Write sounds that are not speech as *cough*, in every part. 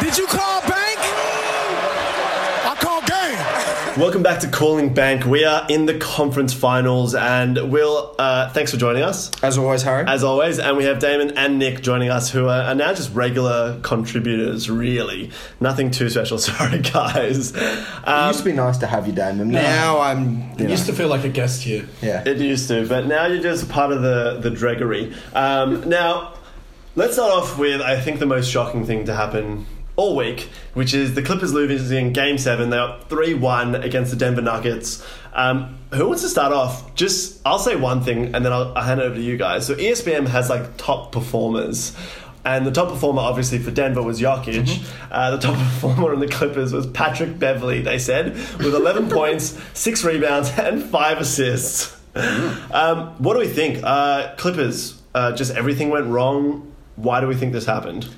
Did you call bank? I called game. Welcome back to Calling Bank. We are in the conference finals, and Will, uh, thanks for joining us As always, Harry. as always. And we have Damon and Nick joining us, who are, are now just regular contributors. Really, nothing too special. *laughs* Sorry, guys. it Um, used to be nice to have you, Damon. Now I'm. You know, Used to feel like a guest here. yeah. It used to, but now you're just part of the the dreggery. Um, now, let's start off with I think the most shocking thing to happen all week, which is the Clippers losing in Game Seven. They're up three one against the Denver Nuggets. Um, who wants to start off? Just I'll say one thing, and then I'll, I'll hand it over to you guys. So ESPN has like top performers. And the top performer, obviously, for Denver was Jokic. Uh, the top *laughs* performer on the Clippers was Patrick Beverley, they said, with 11 *laughs* points, 6 rebounds, and 5 assists. Um, what do we think? Uh, Clippers, uh, just everything went wrong. Why do we think this happened?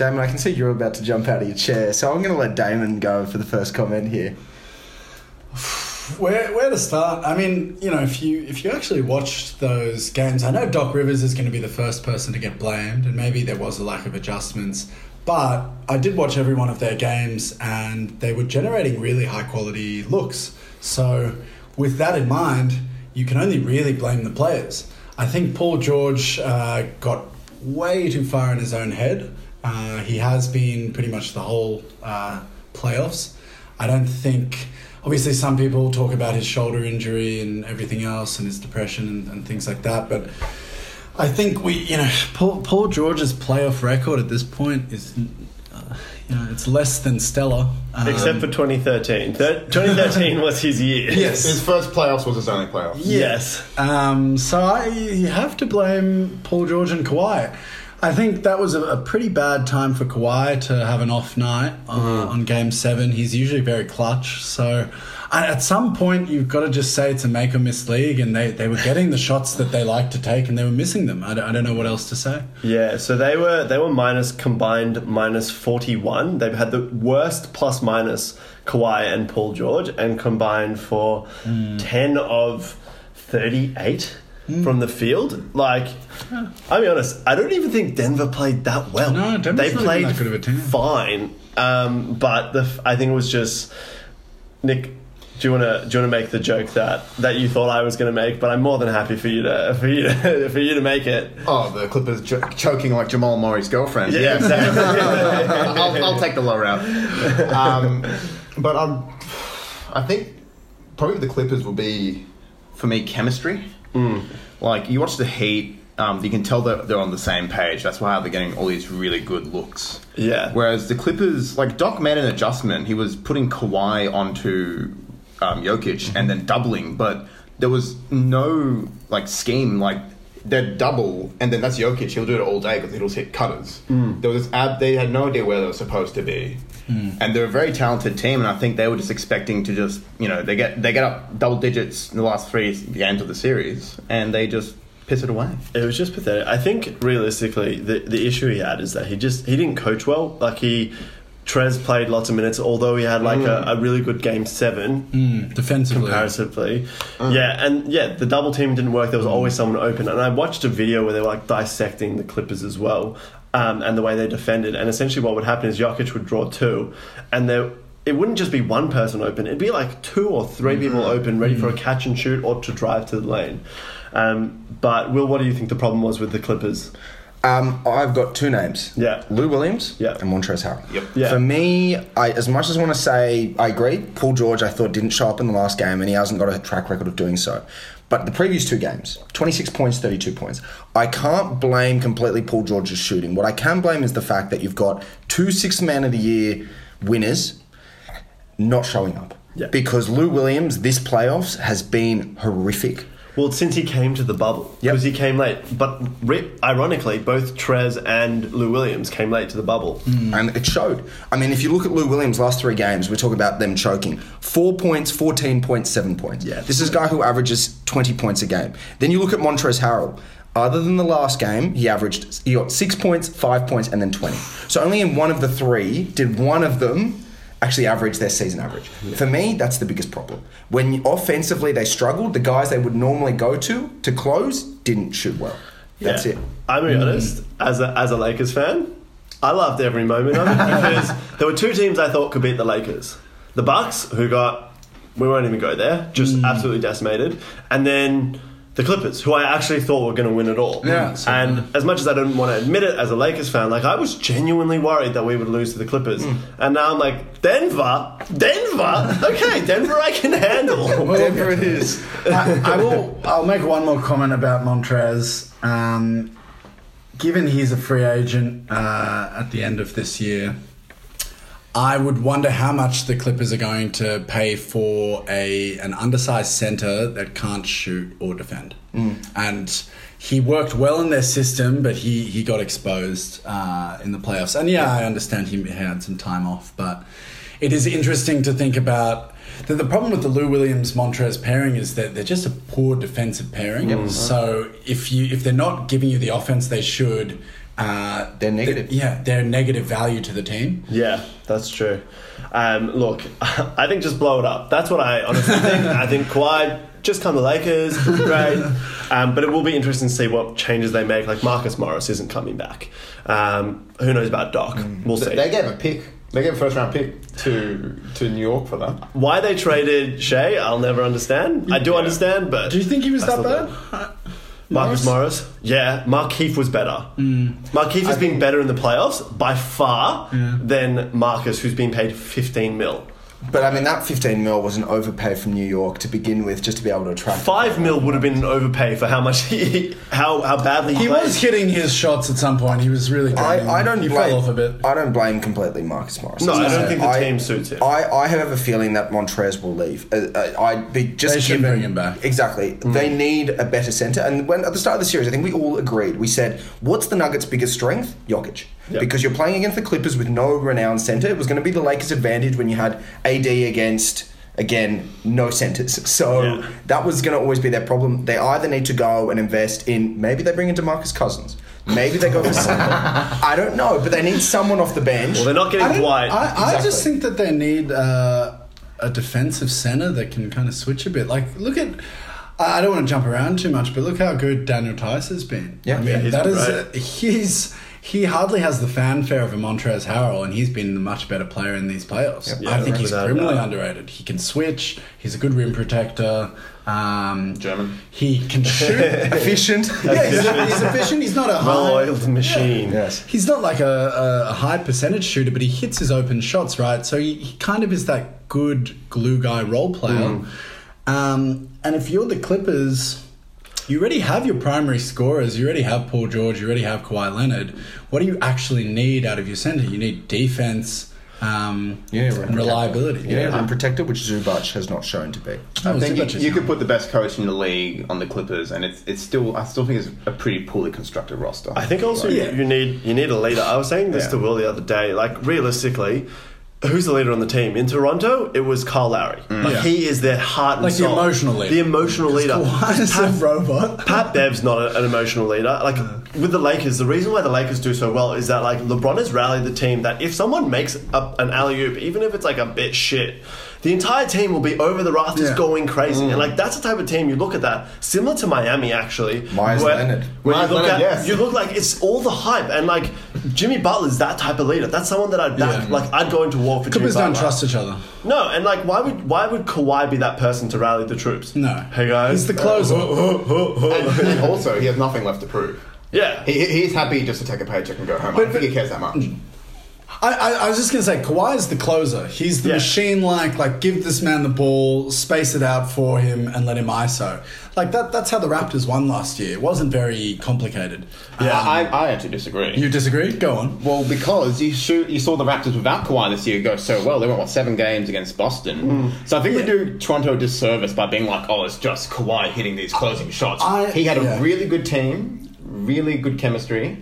Damon, I can see you're about to jump out of your chair, so I'm going to let Damon go for the first comment here. Where where to start? I mean, you know, if you if you actually watched those games, I know Doc Rivers is going to be the first person to get blamed, and maybe there was a lack of adjustments. But I did watch every one of their games, and they were generating really high quality looks. So, with that in mind, you can only really blame the players. I think Paul George uh, got way too far in his own head. Uh, he has been pretty much the whole uh, playoffs. I don't think. Obviously, some people talk about his shoulder injury and everything else, and his depression and, and things like that. But I think we, you know, Paul, Paul George's playoff record at this point is, uh, you know, it's less than stellar. Um, Except for 2013. Thir- 2013 was his year. *laughs* yes, His first playoffs was his only playoffs. Yes. Um, so I you have to blame Paul George and Kawhi. I think that was a, a pretty bad time for Kawhi to have an off night uh, on Game Seven. He's usually very clutch, so I, at some point you've got to just say it's a make or miss league, and they, they were getting the shots that they like to take, and they were missing them. I don't, I don't know what else to say. Yeah, so they were they were minus combined minus forty one. They've had the worst plus minus Kawhi and Paul George, and combined for ten of thirty eight from the field. Like, I'll be honest, I don't even think Denver played that well. No, Denver's they not even played that good of a team. fine, um, but the f- I think it was just Nick. Do you want to do you want to make the joke that, that you thought I was going to make? But I'm more than happy for you to *laughs* for you to, *laughs* for you to make it. Oh, the Clippers ch- choking like Jamal Murray's girlfriend. Yeah, Yeah, exactly. *laughs* I'll, I'll take the low route. Um, but um, I think probably the Clippers will be, for me, chemistry. Like you watch the Heat, um, you can tell that they're on the same page. That's why they're getting all these really good looks. Yeah. Whereas the Clippers, like Doc made an adjustment. He was putting Kawhi onto um, Jokic and then doubling, but there was no like scheme. Like they'd double, and then that's Jokic. He'll do it all day because he'll hit cutters. There was this ab- they had no idea where they were supposed to be, Mm. and they're a very talented team. And I think they were just expecting to just you know they get they get up double digits in the last three games of the series, and they just piss it away. It was just pathetic. I think realistically, the the issue he had is that he just he didn't coach well. Like he, Trez played lots of minutes, although he had like a, mm. a really good game seven Mm, defensively, comparatively. Mm. Yeah, and yeah, the double team didn't work. There was always someone open, and I watched a video where they were like dissecting the Clippers as well, um, and the way they defended. And essentially, what would happen is Jokic would draw two, and there. It wouldn't just be one person open; it'd be like two or 3 people open, ready for a catch and shoot or to drive to the lane. Um, but Will, what do you think the problem was with the Clippers? Um, I've got two names. Yeah. Lou Williams Yeah. and Montrezl Harrell. Yep. Yeah. For me, I, as much as I want to say I agree, Paul George I thought didn't show up in the last game and he hasn't got a track record of doing so. But the previous two games, 26 points, 32 points. I can't blame completely Paul George's shooting. What I can blame is the fact that you've got two Sixth Man of the Year winners not showing up. Yeah. Because Lou Williams, this playoffs, has been horrific. Well, since he came to the bubble, Yep. because he came late. But ironically, both Trez and Lou Williams came late to the bubble. Mm. And it showed. I mean, if you look at Lou Williams' last three games, we're talking about them choking. Four points, 14 points, seven points. Yeah. This is a guy who averages 20 points a game. Then you look at Montrezl Harrell. Other than the last game, he averaged, he got six points, five points, and then 20. So only in one of the three did one of them actually average their season average. For me, that's the biggest problem. When offensively they struggled, the guys they would normally go to to close didn't shoot well. That's Yeah. it. I'm gonna be honest, as a as a Lakers fan, I loved every moment of it *laughs* because there were two teams I thought could beat the Lakers. The Bucks, who got we won't even go there, just Mm. absolutely decimated, and then the Clippers, who I actually thought were going to win it all. Yeah, so- and as much as I didn't want to admit it as a Lakers fan, like I was genuinely worried that we would lose to the Clippers, Mm. and now I'm like Denver, Denver, okay, Denver, I can handle. *laughs* Denver it is. I, I will. I'll make one more comment about Montrez. Um, given he's a free agent uh, at the end of this year, I would wonder how much the Clippers are going to pay for a an undersized center that can't shoot or defend. And he worked well in their system, but he he got exposed uh, in the playoffs. And yeah, I understand he had some time off, but it is interesting to think about. The, the problem with the Lou Williams Montrez pairing is that they're just a poor defensive pairing. So if you if they're not giving you the offense they should, uh, They're negative. yeah, they're negative value to the team. Yeah, that's true. Um, look, *laughs* I think just blow it up. That's what I honestly think. I think Kawhi just come to Lakers, it'll great. Um, but it will be interesting to see what changes they make. Like Marcus Morris isn't coming back. Um, who knows about Doc? We'll see. They gave a pick. They gave a first round pick to to New York for that. Why they traded Shai, I'll never understand. I do Yeah. understand, but Do you think he was I that still bad? Marcus Morris? Yeah, Markieff was better. Markieff has been better in the playoffs by far than Marcus, who's been paid 15 mil. But I mean, that 15 mil was an overpay from New York to begin with, just to be able to attract. Five mil would have been an overpay for how much *laughs* he, how how badly he, He was hitting his shots at some point. He was really. I. I don't He blame. fell off a bit. I don't blame completely Marcus Morris. No, I don't think the I- team suits him. I, I have a feeling that Montrez will leave. Uh, uh, I'd be just They should given- bring him back. Exactly. Mm. They need a better center. And when at the start of the series, I think we all agreed. We said, "What's the Nuggets' biggest strength? Jokic." Yep. Because you're playing against the Clippers with no renowned center. It was going to be the Lakers' advantage when you had AD against. Again, no centers. *laughs* So Yeah. that was going to always be their problem. They either need to go and invest in maybe they bring in Demarcus Cousins, maybe they go for *laughs* someone. I don't know, but they need someone off the bench. well, they're not getting Dwight. I, I just think that they need uh, a defensive center that can kind of switch a bit. Like, look at. I don't want to jump around too much, but look how good Daniel Theis has been. Yeah. I mean, Yeah, he's that is uh, he's he hardly has the fanfare of a Montrez Harrell, and he's been a much better player in these playoffs. Yeah, I think he's criminally doubt. underrated. He can switch. He's a good rim protector. Um, German. He can shoot. *laughs* efficient. yeah, he's, he's efficient. He's not a high. well-oiled machine. Yes. He's not like a, a, a high percentage shooter, but he hits his open shots, right? So he, he kind of is that good glue guy role player. Um, and if you're the Clippers, you already have your primary scorers. You already have Paul George. You already have Kawhi Leonard. What do you actually need out of your center? You need defense um, Yeah, and reliability. Yeah, rim protector, which Zubac has not shown to be. Oh, I think Zubac you, you could put the best coach in the league on the Clippers, and it's it's still I still think it's a pretty poorly constructed roster. I think also Yeah. you need you need a leader. I was saying this Yeah. to Will the other day. Like realistically, who's the leader on the team in Toronto? It was Kyle Lowry. Mm. Like Yeah. he is their heart and Like the soul. emotional leader. The emotional leader. Kawhi is a robot. Pat Bev's not a, an emotional leader. Like with the Lakers, the reason why the Lakers do so well is that like LeBron has rallied the team that if someone makes a, an alley oop, even if it's like a bit shit, the entire team will be over the rafters Yeah. going crazy. And mm. like that's the type of team you look at that similar to Miami actually. Meyers where- Leonard. Where you look Leonard, at yes. you look like it's all the hype and like Jimmy Butler's that type of leader. That's someone that I'd back. Yeah. Like I'd go into war for Clippers Jimmy don't Butler. trust each other. No, and like why would why would Kawhi be that person to rally the troops? No. Hey guys, He's the closer. *laughs* and, and also he has nothing left to prove. yeah. He, he's happy just to take a paycheck and go home. I don't think he cares that much. I, I, I was just gonna say Kawhi is the closer. He's the Yeah. machine like like give this man the ball, space it out for him, and let him ISO. Like that. That's how the Raptors won last year. It wasn't very complicated. Yeah. Um, I, I actually disagree. You disagree? Go on. well, because you shoot, you saw the Raptors without Kawhi this year go so well. They went what seven games against Boston. Hmm. So I think we do Toronto a disservice by being like, oh, it's just Kawhi hitting these closing shots. I- he had a really good team, really good chemistry,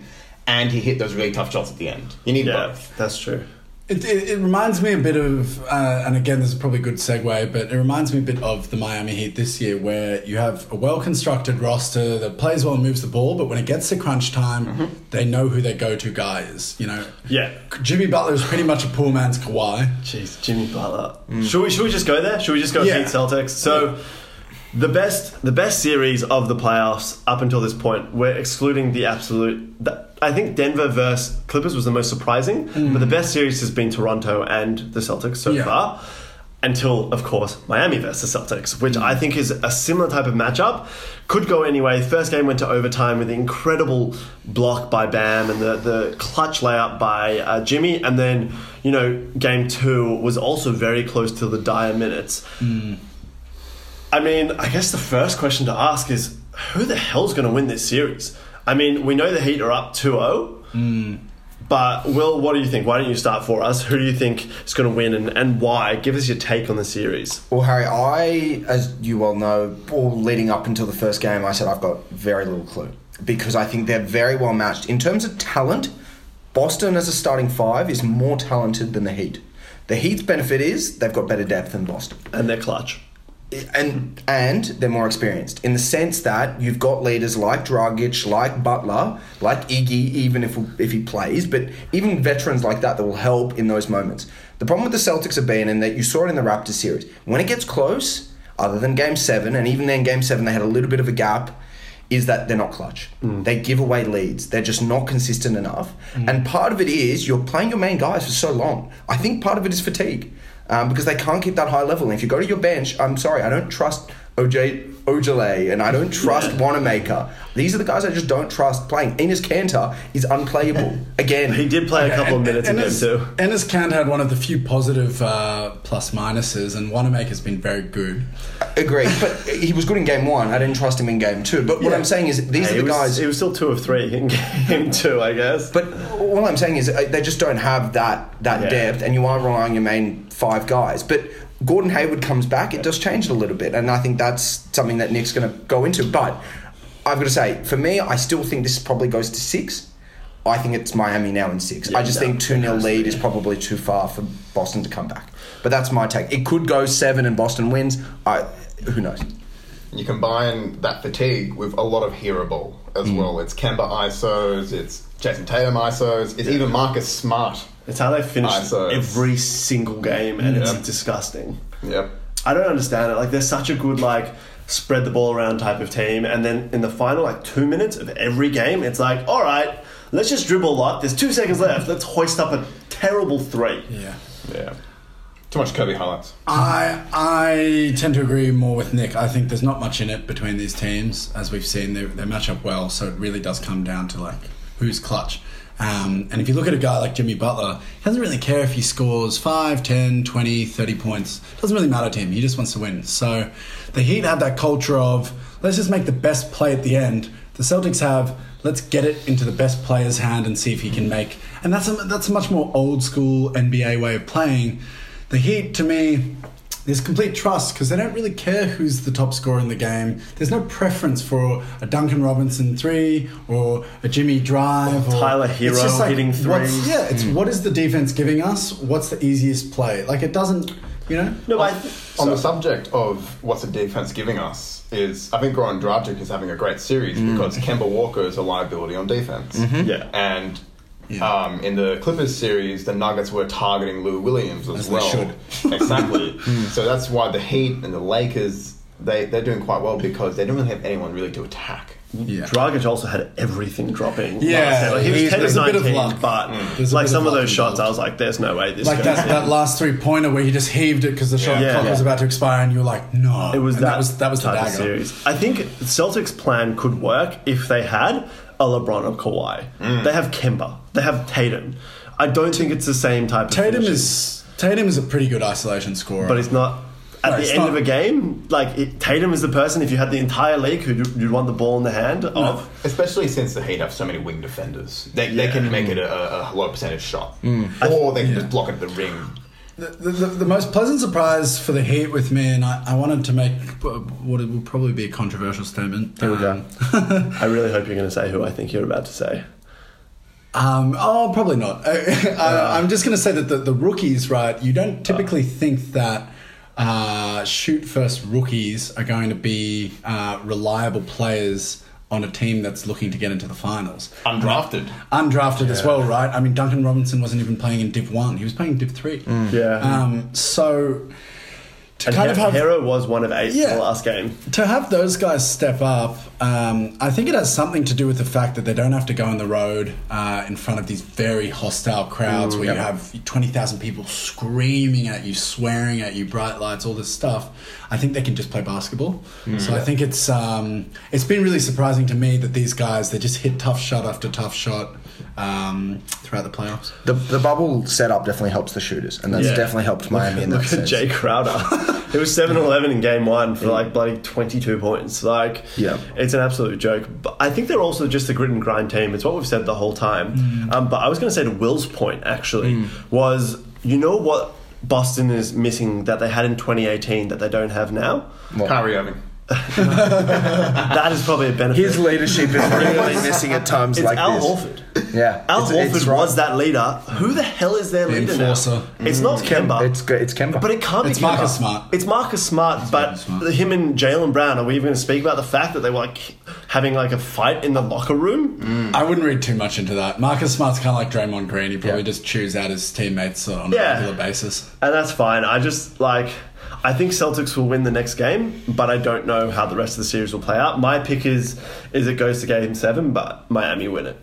and he hit those really tough shots at the end. You need Yeah, both. that's true. It, it, it reminds me a bit of, uh, and again, this is probably a good segue, but it reminds me a bit of the Miami Heat this year, where you have a well constructed roster that plays well and moves the ball, but when it gets to crunch time, they know who their go to guy is. You know, Yeah. Jimmy Butler is pretty much a poor man's Kawhi. Jeez, Jimmy Butler. Should we should we just go there? Should we just go Yeah. Heat Celtics? So the best the best series of the playoffs up until this point, we're excluding the absolute. The, I think Denver versus Clippers was the most surprising, but the best series has been Toronto and the Celtics so Yeah. far. Until, of course, Miami versus Celtics, which I think is a similar type of matchup. Could go anyway. First game went to overtime with the incredible block by Bam and the, the clutch layup by uh, Jimmy. And then, you know, game two was also very close to the dire minutes. I mean, I guess the first question to ask is who the hell's going to win this series? I mean, we know the Heat are up 2 0. But, Will, what do you think? Why don't you start for us? Who do you think is going to win and, and why? Give us your take on the series. Well, Harry, I, as you well know, all leading up until the first game, I said I've got very little clue because I think they're very well matched in terms of talent. Boston as a starting five is more talented than the Heat. The Heat's benefit is they've got better depth than Boston And their clutch. And and they're more experienced in the sense that you've got leaders like Dragic, like Butler, like Iggy, even if if he plays, but even veterans like that that will help in those moments. The problem with the Celtics have been, and that you saw it in the Raptors series, when it gets close, other than Game Seven, and even then Game Seven they had a little bit of a gap. Is that they're not clutch. Mm. They give away leads. They're just not consistent enough. Mm. And part of it is you're playing your main guys for so long. I think part of it is fatigue um, because they can't keep that high level. And if you go to your bench, I'm sorry, I don't trust OJ Ojeleye and I don't trust Wanamaker. These are the guys I just don't trust playing. Enes Kanter is unplayable again. He did play a couple of minutes in game Enes, two. Enes Kanter had one of the few positive uh, plus minuses, and Wanamaker's been very good. Agreed, *laughs* but he was good in game one. I didn't trust him in game two. But what Yeah. I'm saying is, these Hey, are the was, guys. He was still two of three in *laughs* game two, I guess. But all I'm saying is uh, they just don't have that that Yeah. depth, and you are relying on your main five guys. But Gordon Hayward comes back, it does change it a little bit, and I think that's something that Nick's going to go into. But I've got to say, for me, I still think this probably goes to six. I think it's Miami now in six. I just no, think 2 it 0 lead is probably too far for Boston to come back. But that's my take. It could go seven and Boston wins. I, who knows? You combine that fatigue with a lot of hero ball as mm. well. It's Kemba ISOs, it's Jayson Tatum ISOs, it's even Marcus Smart. It's how they finish ISOs. every single game, and it's Yeah. disgusting. Yep. I don't understand it. Like, they're such a good, like, spread the ball around type of team, and then in the final, like, two minutes of every game, it's like, all right, let's just dribble a lot. There's two seconds left. Let's hoist up a terrible three. Yeah. Yeah. Too much Kirby highlights. I I tend to agree more with Nick. I think there's not much in it between these teams, as we've seen. They, they match up well, so it really does come down to like who's clutch. Um, and if you look at a guy like Jimmy Butler, he doesn't really care if he scores 5, 10, 20, 30 points. It doesn't really matter to him. He just wants to win. So the Heat have that culture of let's just make the best play at the end. The Celtics have let's get it into the best player's hand and see if he can make. And that's a, that's a much more old school NBA way of playing. The Heat, to me, there's complete trust because they don't really care who's the top scorer in the game. There's no preference for a Duncan Robinson three or a Jimmy drive or, Tyler It's Herro just like, hitting what's- threes. Yeah, it's hmm. what is the defense giving us? What's the easiest play? Like it doesn't, you know. No, I. On the subject of what's the defense giving us is I think Goran Dragic is having a great series hmm. because Kemba Walker is a liability on defense. Yeah. And Yeah. um, in the Clippers series, the Nuggets were targeting Lou Williams as, As they well. should. *laughs* exactly. so that's why the Heat and the Lakers they they're doing quite well because they don't really have anyone really to attack. Yeah. Dragic also had everything dropping. Yeah, like, he was 10 there's of a bit of luck. but There's a like some of of those shots, involved. I was like, "There's no way this." Like that, that last three pointer where he just heaved it because the shot Yeah. clock Yeah. was about to expire, and you were like, "No!" It was And that, that was that was the type of dagger. series. I think Celtics' plan could work if they had a LeBron or Kawhi. Mm. They have Kemba. They have Tatum. I don't think it's the same type of Tatum is Tatum is a pretty good isolation scorer, but it's not. At No, the end not- of a game, like it, Tatum is the person. If you had the entire league who you'd want the ball in the hand of, Especially since the Heat have so many wing defenders, they, they can make it a, a low percentage shot, mm. or they can just block it at the ring. The, the, the most pleasant surprise for the Heat with me, and I, I wanted to make what it will probably be a controversial statement. Here we go. Um, *laughs* I really hope you're going to say who I think you're about to say. Um, oh, probably not. *laughs* I, I'm just going to say that the, the rookies, right? You don't typically think that uh, shoot first rookies are going to be uh, reliable players on a team that's looking to get into the finals. Undrafted. Undrafted as well, right? I mean, Duncan Robinson wasn't even playing in Div 1, he was playing Div 3. Yeah. Um, so and kind of have- Herro was one of eight in the last game. to have those guys step up, um, I think it has something to do with the fact that they don't have to go on the road uh, in front of these very hostile crowds where you have 20,000 people screaming at you, swearing at you, bright lights, all this stuff. I think they can just play basketball. So I think it's um, it's been really surprising to me that these guys, they just hit tough shot after tough shot um, throughout the playoffs. The, the bubble setup definitely helps the shooters, and that's Yeah. definitely helped Miami in that *laughs* Look at sense. Jae Crowder. *laughs* it was 7-11 in game one for like bloody 22 points. Like, Yeah. it's an absolute joke. But I think they're also just a grit and grind team. It's what we've said the whole time. Um, but I was going to say to Will's point, actually, was you know what Boston is missing that they had in 2018 that they don't have now? Kyrie Irving. That is probably a benefit. His leadership is really missing at times it's like Al this. Horford. Yeah, Al it's- Horford it's right. was that leader. Who the hell is their The leader enforcer. now? It's not mm. Kemba. It's good. It's Kemba. But it can't It's be Kemba. Marcus Smart. It's Marcus Smart, but Marcus Smart. him and Jaylen Brown. Are we even going to speak about the fact that they were like having like a fight in the locker room? Mm. I wouldn't read too much into that. Marcus Smart's kind of like Draymond Green. He probably Yeah. just chews out his teammates on Yeah. a regular basis. And that's fine. I just like. I think Celtics will win the next game, but I don't know how the rest of the series will play out. My pick is is it goes to game seven, but Miami win it.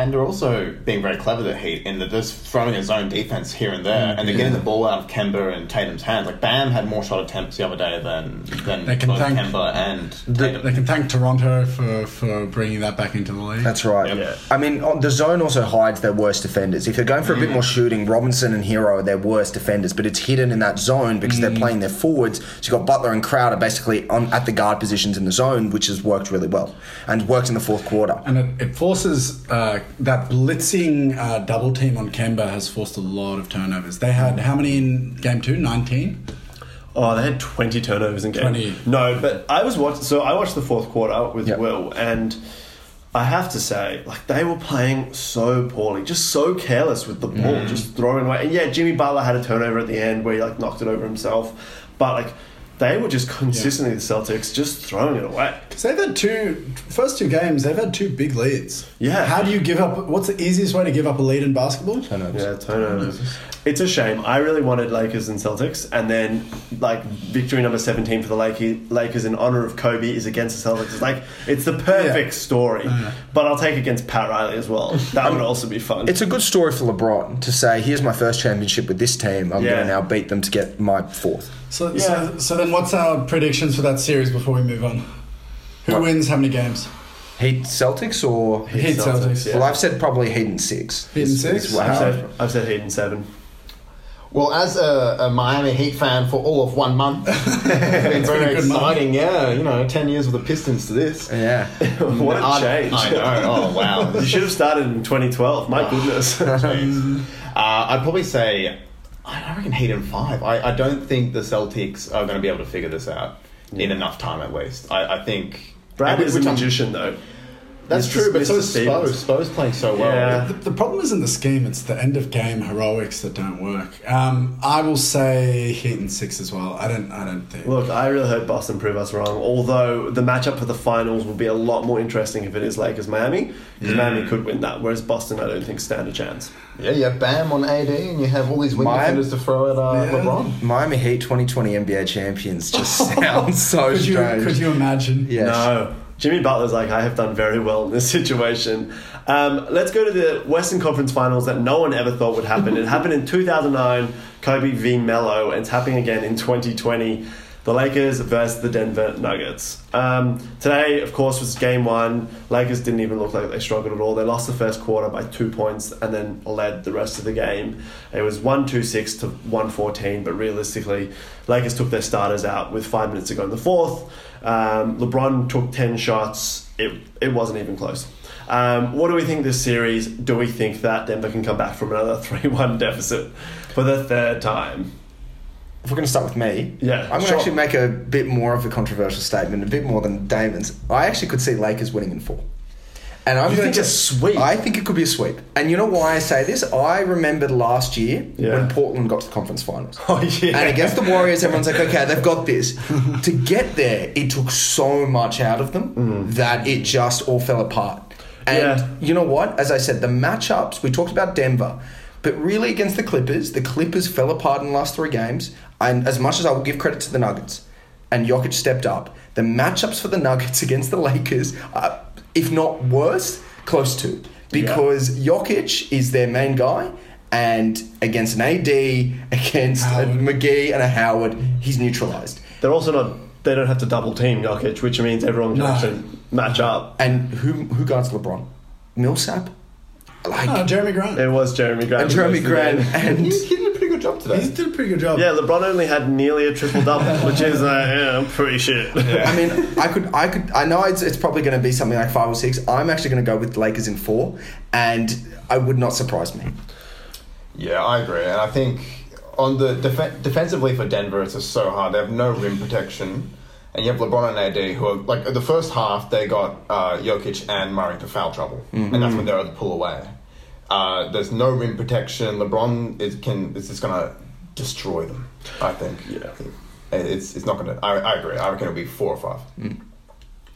And they're also being very clever, the Heat, in that they're just throwing a zone defense here and there, mm, and they're getting the ball out of Kemba and Tatum's hands. Like Bam had more shot attempts the other day than than They can both thank- Kemba and Tatum. They Tatum. can thank Toronto for, for bringing that back into the league. That's right. Yeah. I mean, oh, the zone also hides their worst defenders. If they're going for a bit mm. more shooting, Robinson and Herro are their worst defenders, but it's hidden in that zone because they're mm. playing their forwards. So you've got Butler and Crowder basically on at the guard positions in the zone, which has worked really well and worked in the fourth quarter. and it, it forces uh, that blitzing uh, double team on Kemba has forced a lot of turnovers. They had how many in game two? 19? Oh, they had 20 turnovers in game. 20. No, but I was watching. So I watched the fourth quarter with Yep. Will, and I have to say, like they were playing so poorly, just so careless with the ball, just throwing away. And yeah, Jimmy Butler had a turnover at the end where he like knocked it over himself, but like they were just consistently the Celtics just throwing it away. Because they've had two, first two games, they've had two big leads. Yeah. How do you give up? What's the easiest way to give up a lead in basketball? Turnovers. Yeah, turnovers. It's a shame. I really wanted Lakers and Celtics, and then like victory number seventeen for the Lakers, Lakers in honor of Kobe is against the Celtics. It's like it's the perfect Yeah. story. But I'll take against Pat Riley as well. That would also be fun. It's a good story for LeBron to say, "Here's my first championship with this team. I'm Yeah. going to now beat them to get my fourth. So, Yeah. so, so then what's our predictions for that series before we move on? Who What? wins how many games? Heat Celtics or Heat Celtics. yeah. Well, I've said probably Heat and six. Heat and six? is what- I've said I've said Heat and seven. Well, as a, a Miami Heat fan for all of one month, *laughs* it's been been very a good month. exciting. Yeah, you know, ten years with the Pistons to this. Yeah. *laughs* what a I- change! I know. *laughs* Oh wow. you should have started in 2012. My goodness. Uh, I'd probably say I reckon Heat in five. I, I don't think the Celtics are going to be able to figure this out in enough time at least. I, I think Brad is a which magician, though. That's Mr. true, but so Mr. is Stevens. Spo. Spo's playing so well. Yeah. The, the problem isn't the scheme; it's the end of game heroics that don't work. Um, I will say Heat and six as well. I don't. I don't think. Look, I really hope Boston prove us wrong. Although the matchup for the finals will be a lot more interesting if it is Lakers Miami, because Miami could win that, whereas Boston I don't think stand a chance. Yeah, you have Bam on AD, and you have all these wing Mine- defenders to throw at uh, Yeah. LeBron. Miami Heat 2020 NBA champions just *laughs* sounds so could you strange. could you imagine? Yes. No. Jimmy Butler's like, I have done very well in this situation. Um, let's go to the Western Conference Finals that no one ever thought would happen. it happened in 2009, Kobe v. Melo, and it's happening again in 2020. The Lakers versus the Denver Nuggets. Um, today, of course, was game one. Lakers didn't even look like they struggled at all. They lost the first quarter by two points and then led the rest of the game. It was 126 to 114, but realistically, Lakers took their starters out with five minutes to go in the fourth. Um, LeBron took 10 shots. It, it wasn't even close. Um, what do we think this series? Do we think that Denver can come back from another *laughs* 3 1 deficit for the third time? If we're going to start with me, Yeah, I'm going to actually make a bit more of a controversial statement, a bit more than Damon's. I actually could see Lakers winning in four. And I'm You going think to a sweep? I think it could be a sweep. And you know why I say this? I remembered last year Yeah. when Portland got to the conference finals. *laughs* Oh, yeah. And against the Warriors, everyone's like, okay, they've got this. *laughs* to get there, it took so much out of them mm. that it just all fell apart. And Yeah. you know what? As I said, the matchups, we talked about Denver. But really, against the Clippers, the Clippers fell apart in the last three games. And as much as I will give credit to the Nuggets, and Jokic stepped up, the matchups for the Nuggets *laughs* against the Lakers are, if not worse, close to. Because Jokic is their main guy, and against an AD, *laughs* against a McGee and a Howard, he's neutralized. They're also not. They don't have to double team Jokic, which means everyone can No. actually match up. And who who guards LeBron? Millsap? Like, Oh, Jerami Grant. It was Jerami Grant. and Jerami Grant and *laughs* He, he did a pretty good job today. He did a pretty good job. Yeah, LeBron only had nearly a triple double, *laughs* which is uh, yeah, pretty shit. I mean, I could, I could, I know it's, it's probably going to be something like five or six. I'm actually going to go with the Lakers in four, and I would not surprise me. Yeah, I agree, and I think on the def- defensively for Denver, it's just so hard. They have no rim protection, and you have LeBron and AD who are like the first half they got uh, Jokic and Murray into foul trouble, and that's when they're able to pull away. Uh, there's no rim protection. LeBron is can is just gonna destroy them. I think. Yeah. It's it's not gonna. I, I agree. I reckon it'll be four or five.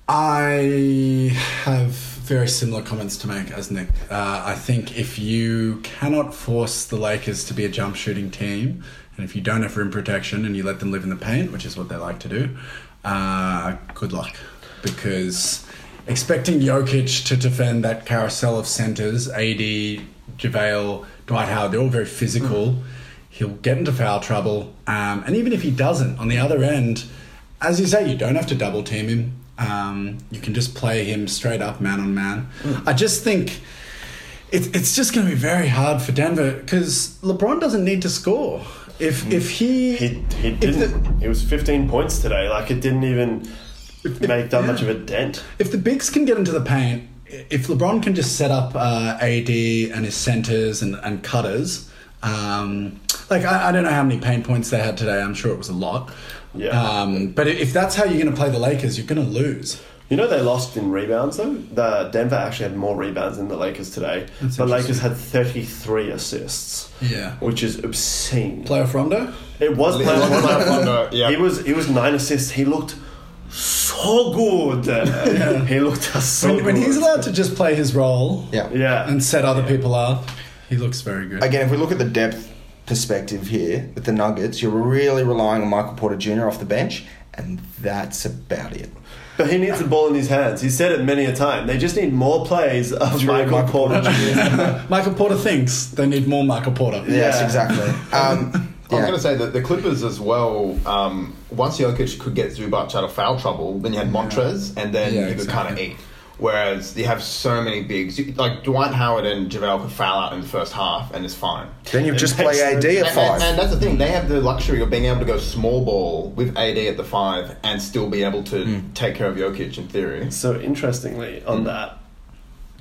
I have very similar comments to make as Nick. Uh, I think if you cannot force the Lakers to be a jump shooting team, and if you don't have rim protection and you let them live in the paint, which is what they like to do, uh, good luck. Because expecting Jokic to defend that carousel of centers, AD, JaVale, Dwight Howard, they're all very physical. He'll get into foul trouble. Um, and even if he doesn't, on the other end, as you say, you don't have to double team him. Um, you can just play him straight up man on man. I just think it, it's just going to be very hard for Denver because LeBron doesn't need to score. If if he He, he didn't. the- he was 15 points today. Like it didn't even make that much of a dent. if the bigs can get into the paint, if LeBron can just set up uh, AD and his centers and, and cutters, um, like I, I don't know how many paint points they had today. I'm sure it was a lot. Yeah. Um, but if that's how you're going to play the Lakers, you're going to lose. You know they lost in rebounds though. The Denver actually had more rebounds than the Lakers today. That's the Lakers had 33 assists, Yeah. which is obscene. Playoff Rondo. It was It playoff Rondo. playoff Rondo, yeah. He was he was nine assists. He looked so good. *laughs* He looked so When, when he's allowed to just play his role Yeah. yeah, and set other people up, he looks very good. Again, if we look at the depth perspective here with the Nuggets, you're really relying on Michael Porter Jr. off the bench, and that's about it. but he needs the ball in his hands. He said it many a time. They just need more plays of Michael, Michael Porter Jr. *laughs* Michael Porter thinks they need more Michael Porter. Yes, Yeah. exactly. *laughs* Um, I was yeah. going to say that the Clippers as well. Um, once Jokic could get Zubac out of foul trouble, then you had Montrez, and then Yeah, you could kind of eat. Whereas you have so many bigs, you, like Dwight Howard and JaVale could foul out in the first half, and it's fine. Then you just play AD And, at and, five. and that's the thing; they have the luxury of being able to go small ball with AD at the five, and still be able to Hmm. take care of Jokic in theory. So interestingly, on that,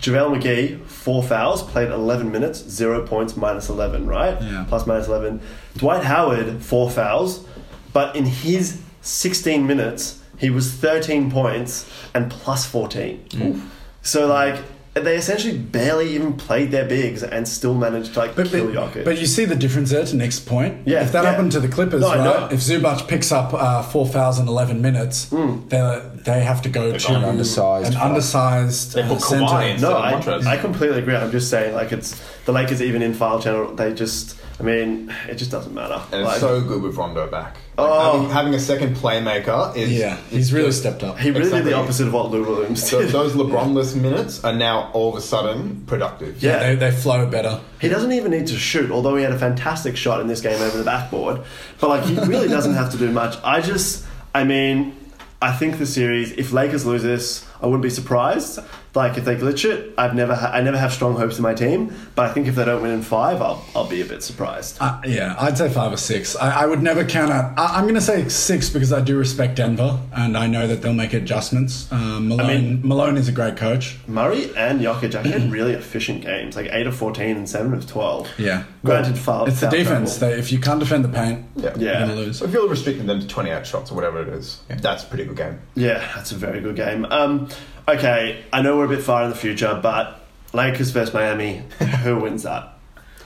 JaVale McGee, four fouls, played 11 minutes, zero points, minus 11, right? Yeah. Plus minus 11. Dwight Howard, four fouls, but in his 16 minutes, he was 13 points and plus 14. So, like, they essentially barely even played their bigs and still managed to, like, But, kill but, Jokic. but you see the difference there to Nick's point. Yeah, if that yeah. happened to the Clippers, No, I know. right? If Zubac picks up uh, four fouls in eleven minutes, they they have to go to gone undersized an undersized They uh, put center. Kawhi in. No, So I, I completely agree. I'm just saying, like, it's the Lakers even in file channel. They just, I mean, it just doesn't matter. And it's so good with Rondo back. Like, Oh. having, having a second playmaker is Yeah, he's really just- stepped up. he really did the opposite of what Lou Williams So did. those LeBronless minutes are now all of a sudden productive. Yeah. They, they flow better. He doesn't even need to shoot, although he had a fantastic shot in this game over the backboard. But like, he really doesn't have to do much. I just, I mean, I think the series. If Lakers lose this, I wouldn't be surprised. Like if they glitch it, I've never, ha- I never have strong hopes in my team. But I think if they don't win in five, I'll, I'll be a bit surprised. Uh, yeah, I'd say five or six. I, I would never count out. I, I'm going to say six because I do respect Denver and I know that they'll make adjustments. Um, Malone, mean- Malone is a great coach. Murray and Jokic actually had really efficient games, like eight of fourteen and seven of twelve. Yeah, Granted, foul. it's the defense. trouble. They, if you can't defend the paint, Yeah. Yeah. you're going to lose. If you're restricting them to 28 shots or whatever it is, that's a pretty good game. Yeah, that's a very good game. Um, okay, I know we're a bit far in the future, but Lakers versus Miami, *laughs* who wins that?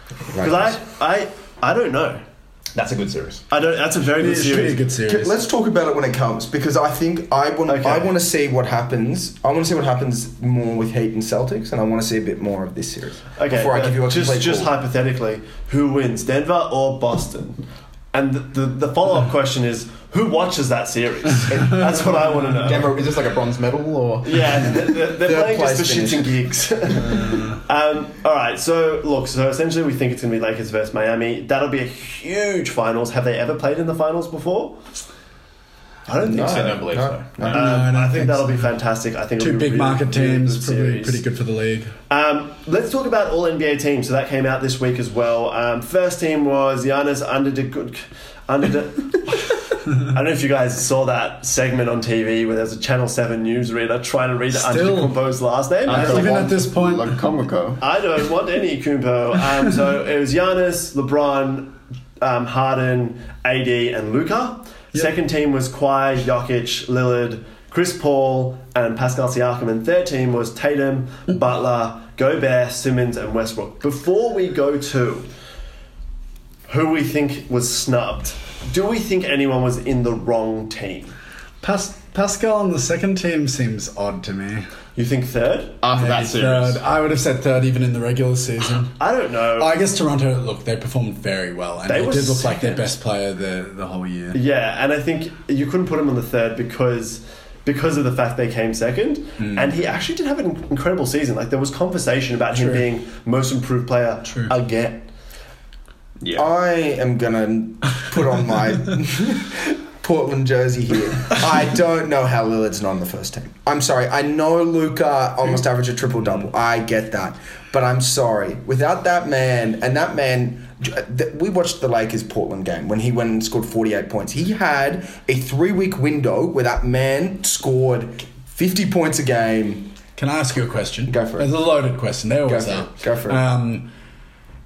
Because I, I, I don't know. That's a good series. I don't. That's a very good It be series. a good series. Let's talk about it when it comes because I think I want Okay. I want to see what happens. I want to see what happens more with Heat and Celtics, and I want to see a bit more of this series Okay, before I give you a just just call. hypothetically, who wins, Denver or Boston? And the, the, the follow up *laughs* question is, who watches that series? That's what I want to know. Denver, is this like a bronze medal or? Yeah, they're, they're playing just for shits and gigs. *laughs* um, all right, so look, so essentially we think it's going to be Lakers versus Miami. That'll be a huge finals. Have they ever played in the finals before? I don't think No, so. I don't believe no, so. no. Um, No, I don't I think think that'll so. be fantastic. I think Two it'll be big really, market teams, good probably series. pretty good for the league. Um, let's talk about all NBA teams. So that came out this week as well. Um, first team was Giannis under the good under the. *laughs* I don't know if you guys saw that segment on TV where there was a Channel Seven newsreader trying to read Still- Antetokounmpo's last name. I, Even at this point- like Komoko. I don't want any Kumpo. Um, so it was Giannis, LeBron, um, Harden, AD, and Luka. Second team was Kawhi, Jokic, Lillard, Chris Paul, and Pascal Siakam. And third team was Tatum, Butler, Gobert, Simmons, and Westbrook. Before we go to who we think was snubbed, do we think anyone was in the wrong team? Pas- Pascal on the second team seems odd to me. You think third? After that Maybe series. third. I would have said third even in the regular season. *gasps* I don't know. I guess Toronto, look, they performed very well, and They they, were did look like their second. best player the the whole year. Yeah, and I think you couldn't put him on the third because because of the fact they came second, Hmm. and he actually did have an incredible season. Like there was conversation about him True. being most improved player True. again. Yeah. I am gonna put on my *laughs* Portland jersey here. *laughs* I don't know how Lillard's not on the first team. I'm sorry. I know Luka almost averaged a triple double. I get that, but I'm sorry. Without that man, and that man, we watched the Lakers Portland game when he went and scored 48 points. He had a three week window where that man scored 50 points a game. Can I ask you a question? Go for it. It's a loaded question. They always for are. it. Go for it. Um,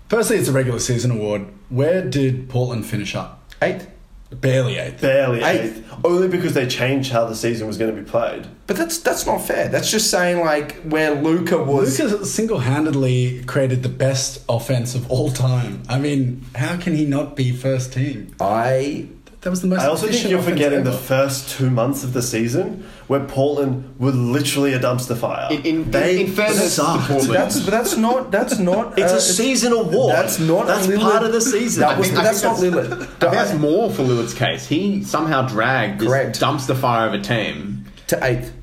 firstly, it's a regular season award. Where did Portland finish up? Eighth. Barely eighth. Barely Eighth. eighth. Only because they changed how the season was going to be played. But that's that's not fair. That's just saying like where Luka was. Luka single-handedly created the best offense of all time. I mean, how can he not be first team? I That was the most. I also think you're offense forgetting the first two months of the season where Portland were literally a dumpster fire. In, in, they in fairness to sucked. Portland, That's but that's not that's not. *laughs* It's uh, a season award. That's not. That's Lillard. part of the season. That was, I think- I that's not think Lillard. I think that's more for Lillard's case. He somehow dragged this Correct. dumpster fire of a team to eighth.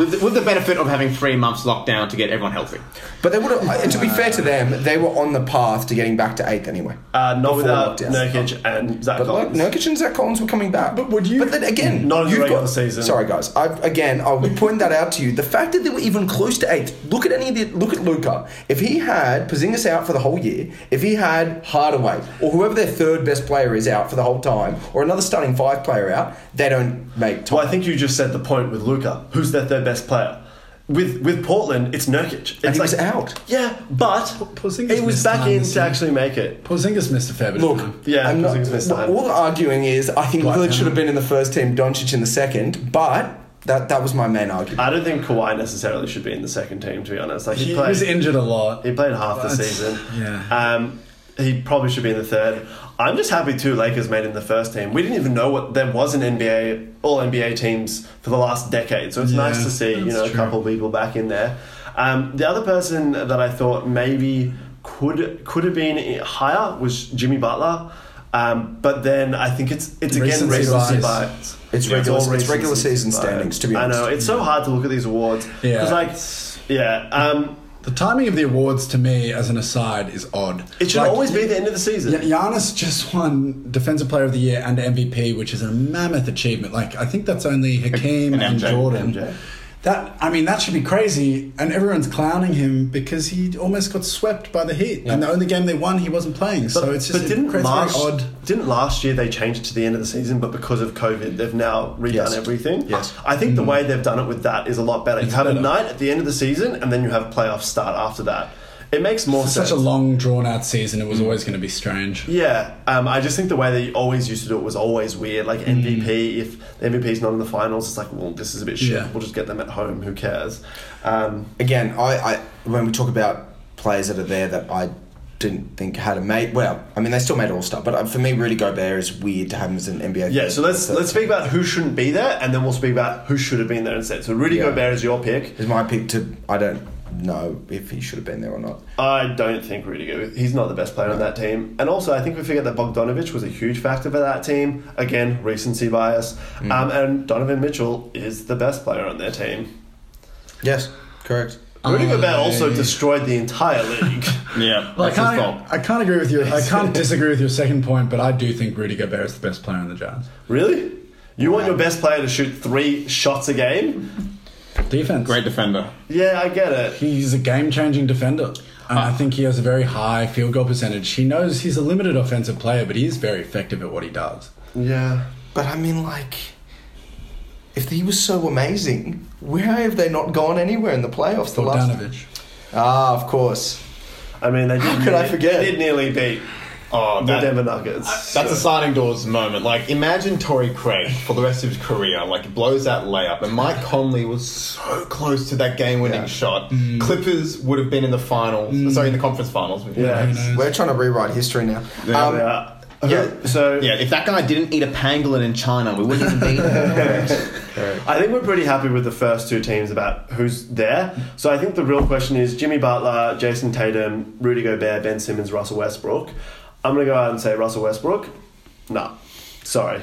With the, with the benefit of having three months locked down to get everyone healthy. But they would have. To be fair to them, they were on the path to getting back to eighth anyway. Uh, not without lockdown. Nurkic and Zach But like Collins. Nurkic and Zach Collins were coming back. But would you- But then again, Not in the regular got- season. Sorry, guys. I've, again, I'll be pointing that out to you. The fact that they were even close to eighth. Look at any of the. Look at Luka. If he had Porzingis out for the whole year, if he had Hardaway or whoever their third best player is out for the whole time, or another starting five player out, they don't make top. Well, I think you just said the point with Luka. Who's their third best player? With with Portland, it's Nurkic. It's and he was like- out. Yeah, but Porzingis he was missed back time in to year. actually make it. Porzingis missed a fair bit. Look, of time. Yeah, I'm not, Porzingis missed time. all the arguing is I think Dwight Lillard should have been in the first team, Doncic in the second, but that that was my main argument. I don't think Kawhi necessarily should be in the second team. To be honest, like he, He played, was injured a lot. he played half the season. yeah. Um, he probably should be in the third. I'm just happy two Lakers made in the first team. We didn't even know what there was an NBA, all NBA teams for the last decade. So it's Yeah, nice to see you know a couple of people back in there. Um, the other person that I thought maybe could could have been higher was Jimmy Butler. Um, but then I think it's it's again Recency bias. It's Yeah, regular- all it's regular recency season standings, to be honest, I know it's so hard to look at these awards Yeah. because like yeah. Um, The timing of the awards, to me, as an aside, is odd. it should Like, always be the end of the season. Yeah, Giannis just won Defensive Player of the Year and MVP, which is a mammoth achievement. Like I think that's only Hakeem And and, MJ. Jordan. MJ. That I mean, that should be crazy, and everyone's clowning him because he almost got swept by the Heat, and the only game they won, he wasn't playing. so it's just but didn't last odd. didn't last year they changed it to the end of the season, but because of COVID, they've now redone Yes. everything. Yes. I think the mm. way they've done it with that is a lot better. It's you have a night at the end of the season, and then you have playoffs start after that. It makes more It's sense. such a long, drawn out season. It was always going to be strange. Yeah, um, I just think the way they always used to do it was always weird. Like MVP, if the MVP's not in the finals, it's like, well, this is a bit shit. Yeah. We'll just get them at home. Who cares? Um, Again, I, I when we talk about players that are there that I didn't think had a mate. Well, I mean, they still made All Star, but uh, for me, Rudy Gobert is weird to have him as an NBA. Yeah, so let's third. let's speak about who shouldn't be there, and then we'll speak about who should have been there instead. So Rudy Yeah. Gobert is your pick. Is my pick to? I don't know if he should have been there or not. I don't think Rudy Gobert. He's not the best player on that team, and also I think we forget that Bogdanovich was a huge factor for that team. Again, recency bias, Mm. um, and Donovan Mitchell is the best player on their team. Yes, correct. Rudy Gobert also I- destroyed the entire league. *laughs* Yeah, Well, I that's his fault. can't, I can't agree with you. I can't *laughs* disagree with your second point, but I do think Rudy Gobert is the best player in the Jazz. really? You want your best player to shoot three shots a game? Defense. Great defender. Yeah, I get it. He's a game changing defender. And I think he has a very high field goal percentage. He knows he's a limited offensive player, but he is very effective at what he does. Yeah. But I mean, like, if he was so amazing, where have they not gone anywhere in the playoffs? The last. Bogdanovich. Ah, of course. I mean, they did. How could I forget? They did nearly beat Oh, the that, Denver Nuggets. That's a sliding doors moment. Like, imagine Torrey Craig for the rest of his career. Like, he blows that layup, and Mike Conley was so close to that game-winning Yeah. shot. Clippers would have been in the finals. Sorry, in the conference finals. Yeah. Who? We're trying to rewrite history now. Yeah, Um, yeah. yeah. So Yeah, if that guy didn't eat a pangolin in China, we wouldn't even be *laughs* there. I think we're pretty happy with the first two teams about who's there. So I think the real question is Jimmy Butler, Jayson Tatum, Rudy Gobert, Ben Simmons, Russell Westbrook. I'm going to go out and say Russell Westbrook. No. Sorry.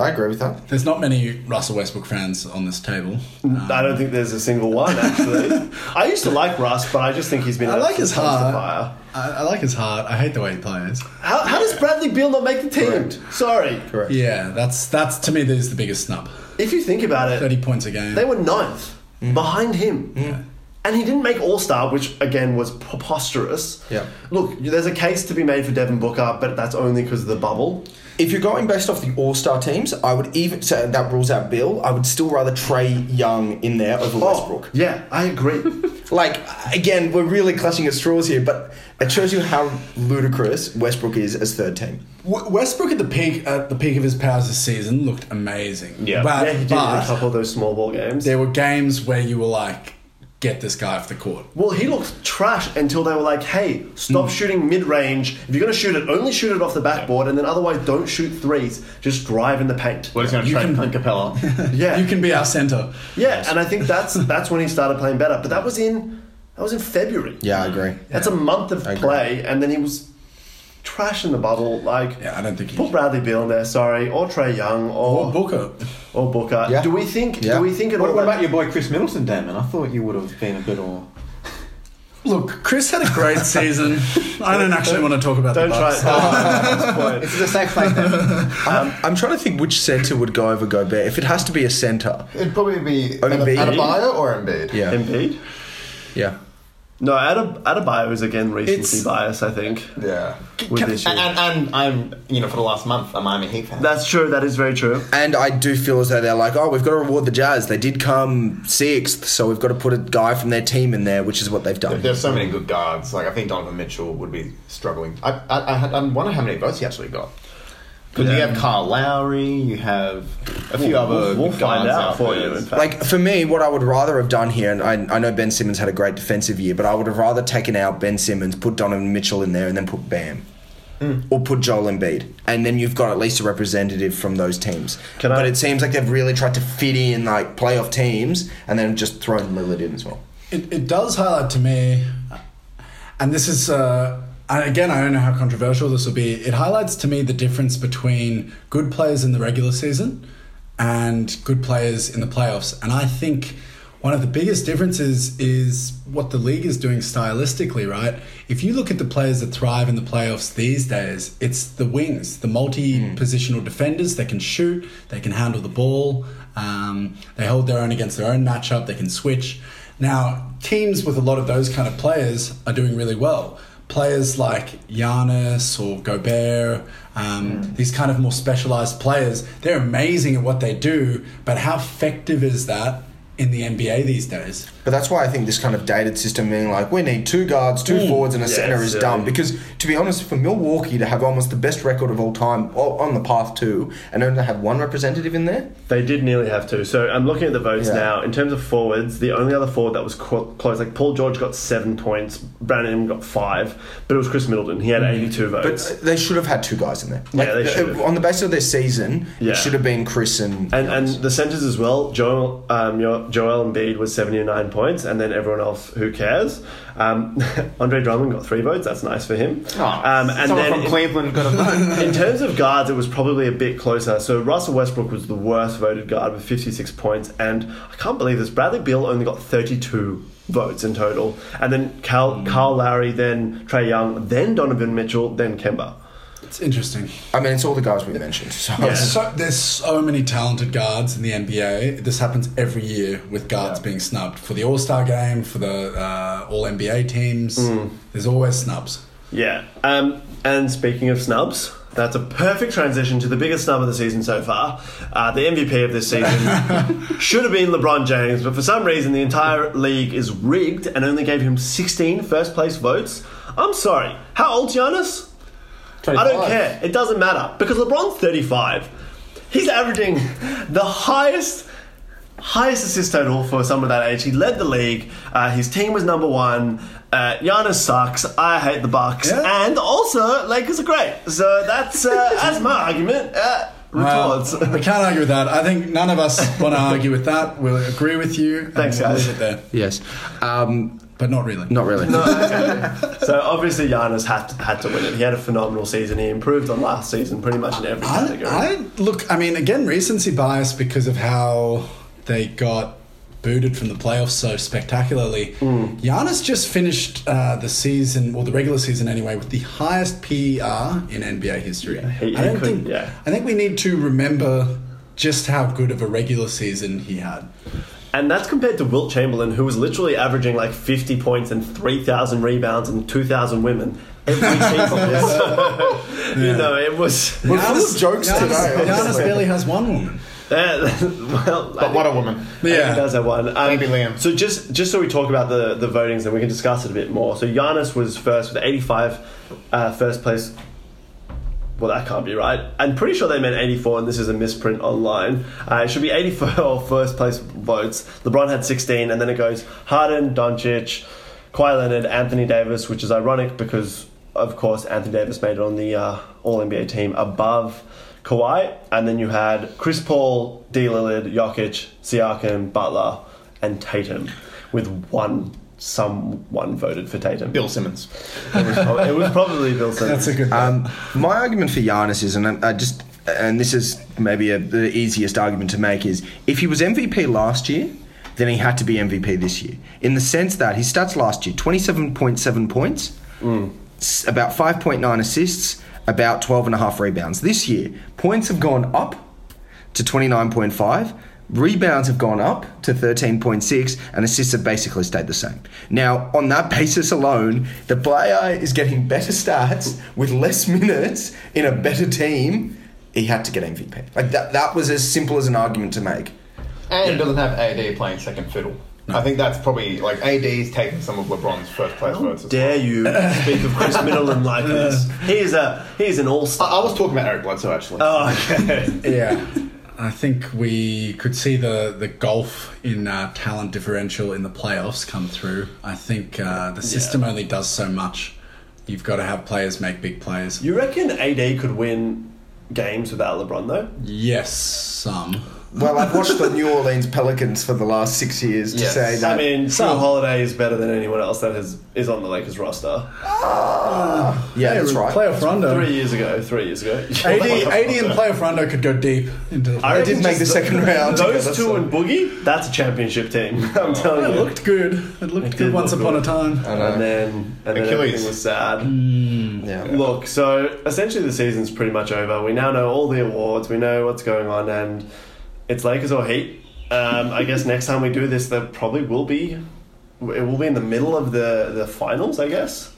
I agree with that. There's not many Russell Westbrook fans on this table. I don't um, think there's a single one, actually. *laughs* I used to like Russ, but I just think he's been I like his heart. I, I like his heart. I hate the way he plays. How, how does Bradley Beal not make the team? Correct. Sorry. Correct. Yeah, that's that's to me. That is the biggest snub. If you think about it, Thirty points a game. They were ninth mm. behind him. Mm. And he didn't make All Star, which again was preposterous. Yeah. Look, there's a case to be made for Devin Booker, but that's only because of the bubble. If you're going based off the All Star teams, I would even so that rules out Bill. I would still rather Trae Young in there over oh, Westbrook. Oh, yeah, I agree. *laughs* Like again, we're really clutching at straws here, but it shows you how ludicrous Westbrook is as third team. W- Westbrook at the peak at the peak of his powers this season looked amazing. Yeah. but, yeah, he did in a couple of those small ball games. there were games where you were like, get this guy off the court. Well, he looked trash until they were like, "Hey, stop hmm. shooting mid range. If you're going to shoot it, only shoot it off the backboard, and then otherwise don't shoot threes. Just drive in the paint." We're just going to You trade can- Clint Capela. *laughs* Yeah, You can be our center. yeah, and I think that's that's when he started playing better. But that was in that was in February. Yeah, I agree. That's a month of play, and then he was trash in the bubble. Like, Yeah, I don't think he. put Bradley Beal in there, sorry, or Trae Young, or Or Booker. or Booker. Yeah. Do we think? Yeah. Do we think it what, all? what about your boy Khris Middleton, Damon? I thought you would have been a bit more. *laughs* Look, Khris had a great season. *laughs* I don't actually want to talk about that. Don't the try. Bucks. *laughs* at this point. It's a safe place. I'm, I'm trying to think which centre would go over Gobert. If it has to be a centre, It'd probably be Embiid. Adebayo or Embiid. yeah, Embiid. yeah. No, Adeb- Adebayo is again recency It's- bias. I think Yeah. with this year. And, and, and I'm, you know, for the last month, a Miami Heat fan. That's true. That is very true. And I do feel as though they're like, oh, we've got to reward the Jazz. They did come sixth, so we've got to put a guy from their team in there, which is what they've done. There's so many good guards. Like I think Donovan Mitchell would be struggling. I I, I, had- I wonder how many votes he actually got. Because you have Carl Lowry, you have a few We'll- other. we'll, we'll find out out for you. In fact, Like for me, what I would rather have done here, and I, I know Ben Simmons had a great defensive year, but I would have rather taken out Ben Simmons, put Donovan Mitchell in there, and then put Bam, or put Joel Embiid, and then you've got at least a representative from those teams. Can I- but it seems like they've really tried to fit in like playoff teams, and then just thrown Lillard in as well. It, it does highlight to me, and this is, uh, and again, I don't know how controversial this will be. It highlights to me the difference between good players in the regular season and good players in the playoffs. And I think one of the biggest differences is what the league is doing stylistically, right? If you look at the players that thrive in the playoffs these days, it's the wings, the multi positional defenders that can shoot, they can handle the ball, um, they hold their own against their own matchup, they can switch. Now, teams with a lot of those kind of players are doing really well. Players like Giannis or Gobert, um, these kind of more specialized players, they're amazing at what they do, but how effective is that in the NBA these days? But that's why I think this kind of dated system being like, we need two guards, two mm. forwards, and a Yeah, center is dumb. Because, to be honest, for Milwaukee to have almost the best record of all time on the path to, and only have one representative in there, They did nearly have to. So I'm looking at the votes Yeah. now. In terms of forwards, the only other forward that was close, like Paul George got seven points, Brandon got five, but it was Khris Middleton. He had mm. 82 votes. but they should have had two guys in there. Like, Yeah, they uh, should have. On the basis of their season, Yeah. it should have been Khris and. and, and the centers as well. Joel um, Joel Embiid was 79 points, and then everyone else, who cares? Um, *laughs* Andre Drummond got three votes. That's nice for him. Oh, um, and someone then from in- Cleveland got a vote. *laughs* In terms of guards, it was probably a bit closer. So Russell Westbrook was the worst voted guard with 56 points, and I can't believe this. Bradley Beal only got 32 votes in total, and then Cal, Carl Lowry, then Trae Young, then Donovan Mitchell, then Kemba. It's interesting. I mean, it's all the guys we mentioned. So. So there's so many talented guards in the NBA. This happens every year with guards being snubbed for the All Star game, for the uh, All NBA teams. There's always snubs. Yeah. Um, and speaking of snubs, that's a perfect transition to the biggest snub of the season so far. Uh, the MVP of this season *laughs* should have been LeBron James, but for some reason the entire league is rigged and only gave him 16 first place votes. I'm sorry. How old's Giannis? I don't care. It doesn't matter because LeBron's 35. He's averaging the highest highest assist total for someone that age. He led the league. Uh, his team was number one. Uh, Giannis sucks. I hate the Bucks, Yeah. and also Lakers are great. So that's uh, *laughs* that's my argument. Uh, Well, we can't argue with that. I think none of us want to argue with that. We'll agree with you. and Thanks, we'll guys. Leave it there, Yes. Um, but not really. not really. *laughs* so obviously Giannis had to, had to win it. He had a phenomenal season. He improved on last season pretty much in every I, category. I look. I mean, again, recency bias because of how they got booted from the playoffs so spectacularly. Hmm. Giannis just finished uh, the season, or the regular season anyway, with the highest PER in NBA history. he- I don't could- think. yeah. I think we need to remember just how good of a regular season he had. And that's compared to Wilt Chamberlain, who was literally averaging like 50 points and 3,000 rebounds and 2,000 women every *laughs* season. So, *laughs* You know, it was. full of jokes Giannis, today, Giannis barely has one woman. Uh, *laughs* well, But what a woman. Yeah, think he does have one. Um, Maybe Liam. So just just so we talk about the the votings and we can discuss it a bit more. So Giannis was first with 85 uh, first place. Well, that can't be right. I'm pretty sure they meant 84, and this is a misprint online. Uh, it should be 84 *laughs* first place votes. LeBron had 16, and then it goes Harden, Doncic, Kawhi Leonard, Anthony Davis, which is ironic because, of course, Anthony Davis made it on the uh, All NBA team above Kawhi, and then you had Chris Paul, D. Lillard, Jokic, Siakam, Butler, and Tatum, with one someone voted for Tatum. Bill Simmons. It was, prob- it was probably Bill *laughs* Simmons. That's a good. Um, my argument for Giannis is, and I I just, and this is maybe a, the easiest argument to make, is if he was MVP last year, then he had to be MVP this year. In the sense that his stats last year 27.7 points, s- about 5.9 assists, about 12.5 rebounds. This year, points have gone up to 29.5. Rebounds have gone up to 13.6 and assists have basically stayed the same. Now, on that *laughs* basis alone, the player is getting better stats with less *laughs* minutes in a better team. He had to get MVP. Like that, that was as simple as an argument to make. And doesn't have AD playing second fiddle. I think that's probably like AD's taking some of LeBron's first place votes. as Dare you speak of Khris Middleton like this? *laughs* He's a he's an all star. I, I was talking about Eric Bledsoe actually. Oh, okay. Yeah. I think we could see the, the golf in uh, talent differential in the playoffs come through. I think uh, the system only does so much. You've got to have players make big plays. You reckon AD could win games without LeBron though? Yes, some. Well, I've watched the New Orleans Pelicans for the last six years to Yes. say that. I mean, Jrue Holiday is better than anyone else that has is on the Lakers roster. Ah. yeah, that's right. Playoff Rondo. Three years ago, three years ago. *laughs* AD, AD *laughs* and playoff Rondo could go deep into the I did reckon make the just second round Those together, two so- and Boogie, that's a championship team. *laughs* I'm telling you. It you. looked good. It looked It good did once look upon good. a time. I know. and then and then Achilles. everything was sad. Hmm. yeah. Look, so essentially the season's pretty much over. We now know all the awards. We know what's going on, and it's Lakers or Heat. Um, I guess next time we do this, there probably will be. It will be in the middle of the the finals. I guess.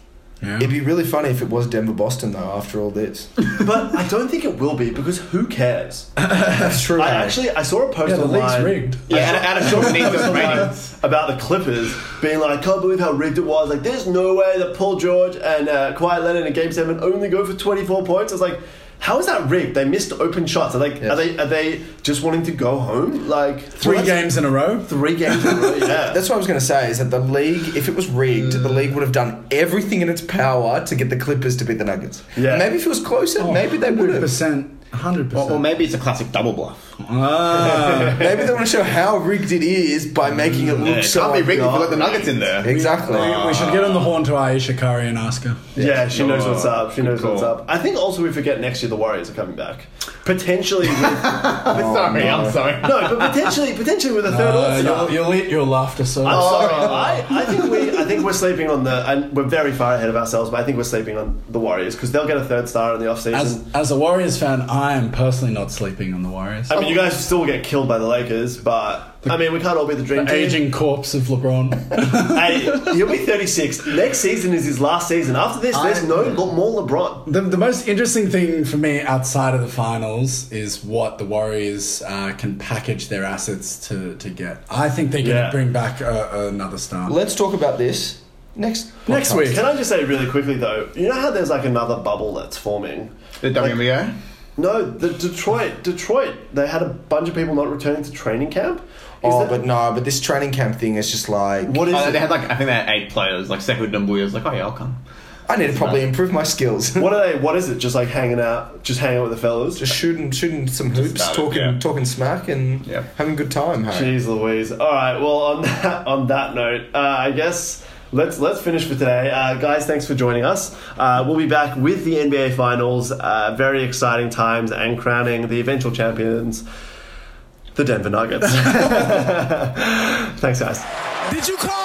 Yeah. It'd be really funny if it was Denver Boston though. After all this, *laughs* But I don't think it will be because who cares? *laughs* that's true. I actually I saw a post Yeah, the league's online. rigged. Yeah, Adam, Adam Silver needs those ratings. about the Clippers being like, I can't believe how rigged it was. Like, there's no way that Paul George and uh, Kawhi Leonard in Game Seven only go for 24 points. I was like, how is that rigged? They missed open shots. Are like, Yes. are they are they just wanting to go home? Like Three well, games in a row. three games. In a row, yeah, *laughs* That's what I was going to say. Is that the league, if it was rigged, the league would have done everything in its power to get the Clippers to beat the Nuggets. Yeah. Maybe if it was closer, oh, maybe they would have. percent, hundred Or, or maybe it's a classic double bluff. Ah, *laughs* Maybe they want to show how rigged it is by making it look Yeah, it so. can't be rigged if you let the Nuggets in there. Exactly. we, we should get on the horn to Ayesha Curry and ask her. yeah. She knows what's up. She knows Cool. what's up. I think also we forget next year the Warriors are coming back, potentially. With, *laughs* sorry, I'm sorry. no, but potentially potentially with a third All-Star. you'll, you'll eat your laughter so. I'm sorry. I, I think we I think we're sleeping on the and we're very far ahead of ourselves, but I think we're sleeping on the Warriors because they'll get a third star in the offseason. As, as a Warriors fan, I am personally not sleeping on the Warriors. I mean, you guys still get killed by the Lakers, but I mean, we can't all be the dream the team. aging corpse of LeBron. *laughs* Hey, he'll be 36. Next season is his last season. After this, there's no lo- more LeBron. the, the most interesting thing for me outside of the finals is what the Warriors uh, can package their assets to, to get. I think they're going to Yeah. bring back uh, another star. Let's talk about this next Next podcast. week. Can I just say really quickly though, you know how there's like another bubble that's forming? The WNBA? No, the Detroit, Detroit, they had a bunch of people not returning to training camp. Is Oh, that- but no, but this training camp thing is just like what is Oh, it? they had like I think they had eight players. Like Sekou Doumbouya was like, oh yeah, I'll come. I need to probably improve my skills. What are *laughs* they? What is it? Just like hanging out, just hanging out with the fellas. just shooting, shooting some hoops, about it, talking, yeah. talking smack, and Yeah. having a good time. Harry. Jeez Louise. All right. Well, on *laughs* that on that note, uh, I guess let's let's finish for today, uh, guys. Thanks for joining us. Uh, we'll be back with the NBA Finals. Uh, very exciting times and crowning the eventual champions, the Denver Nuggets. *laughs* Thanks, guys. Did you call?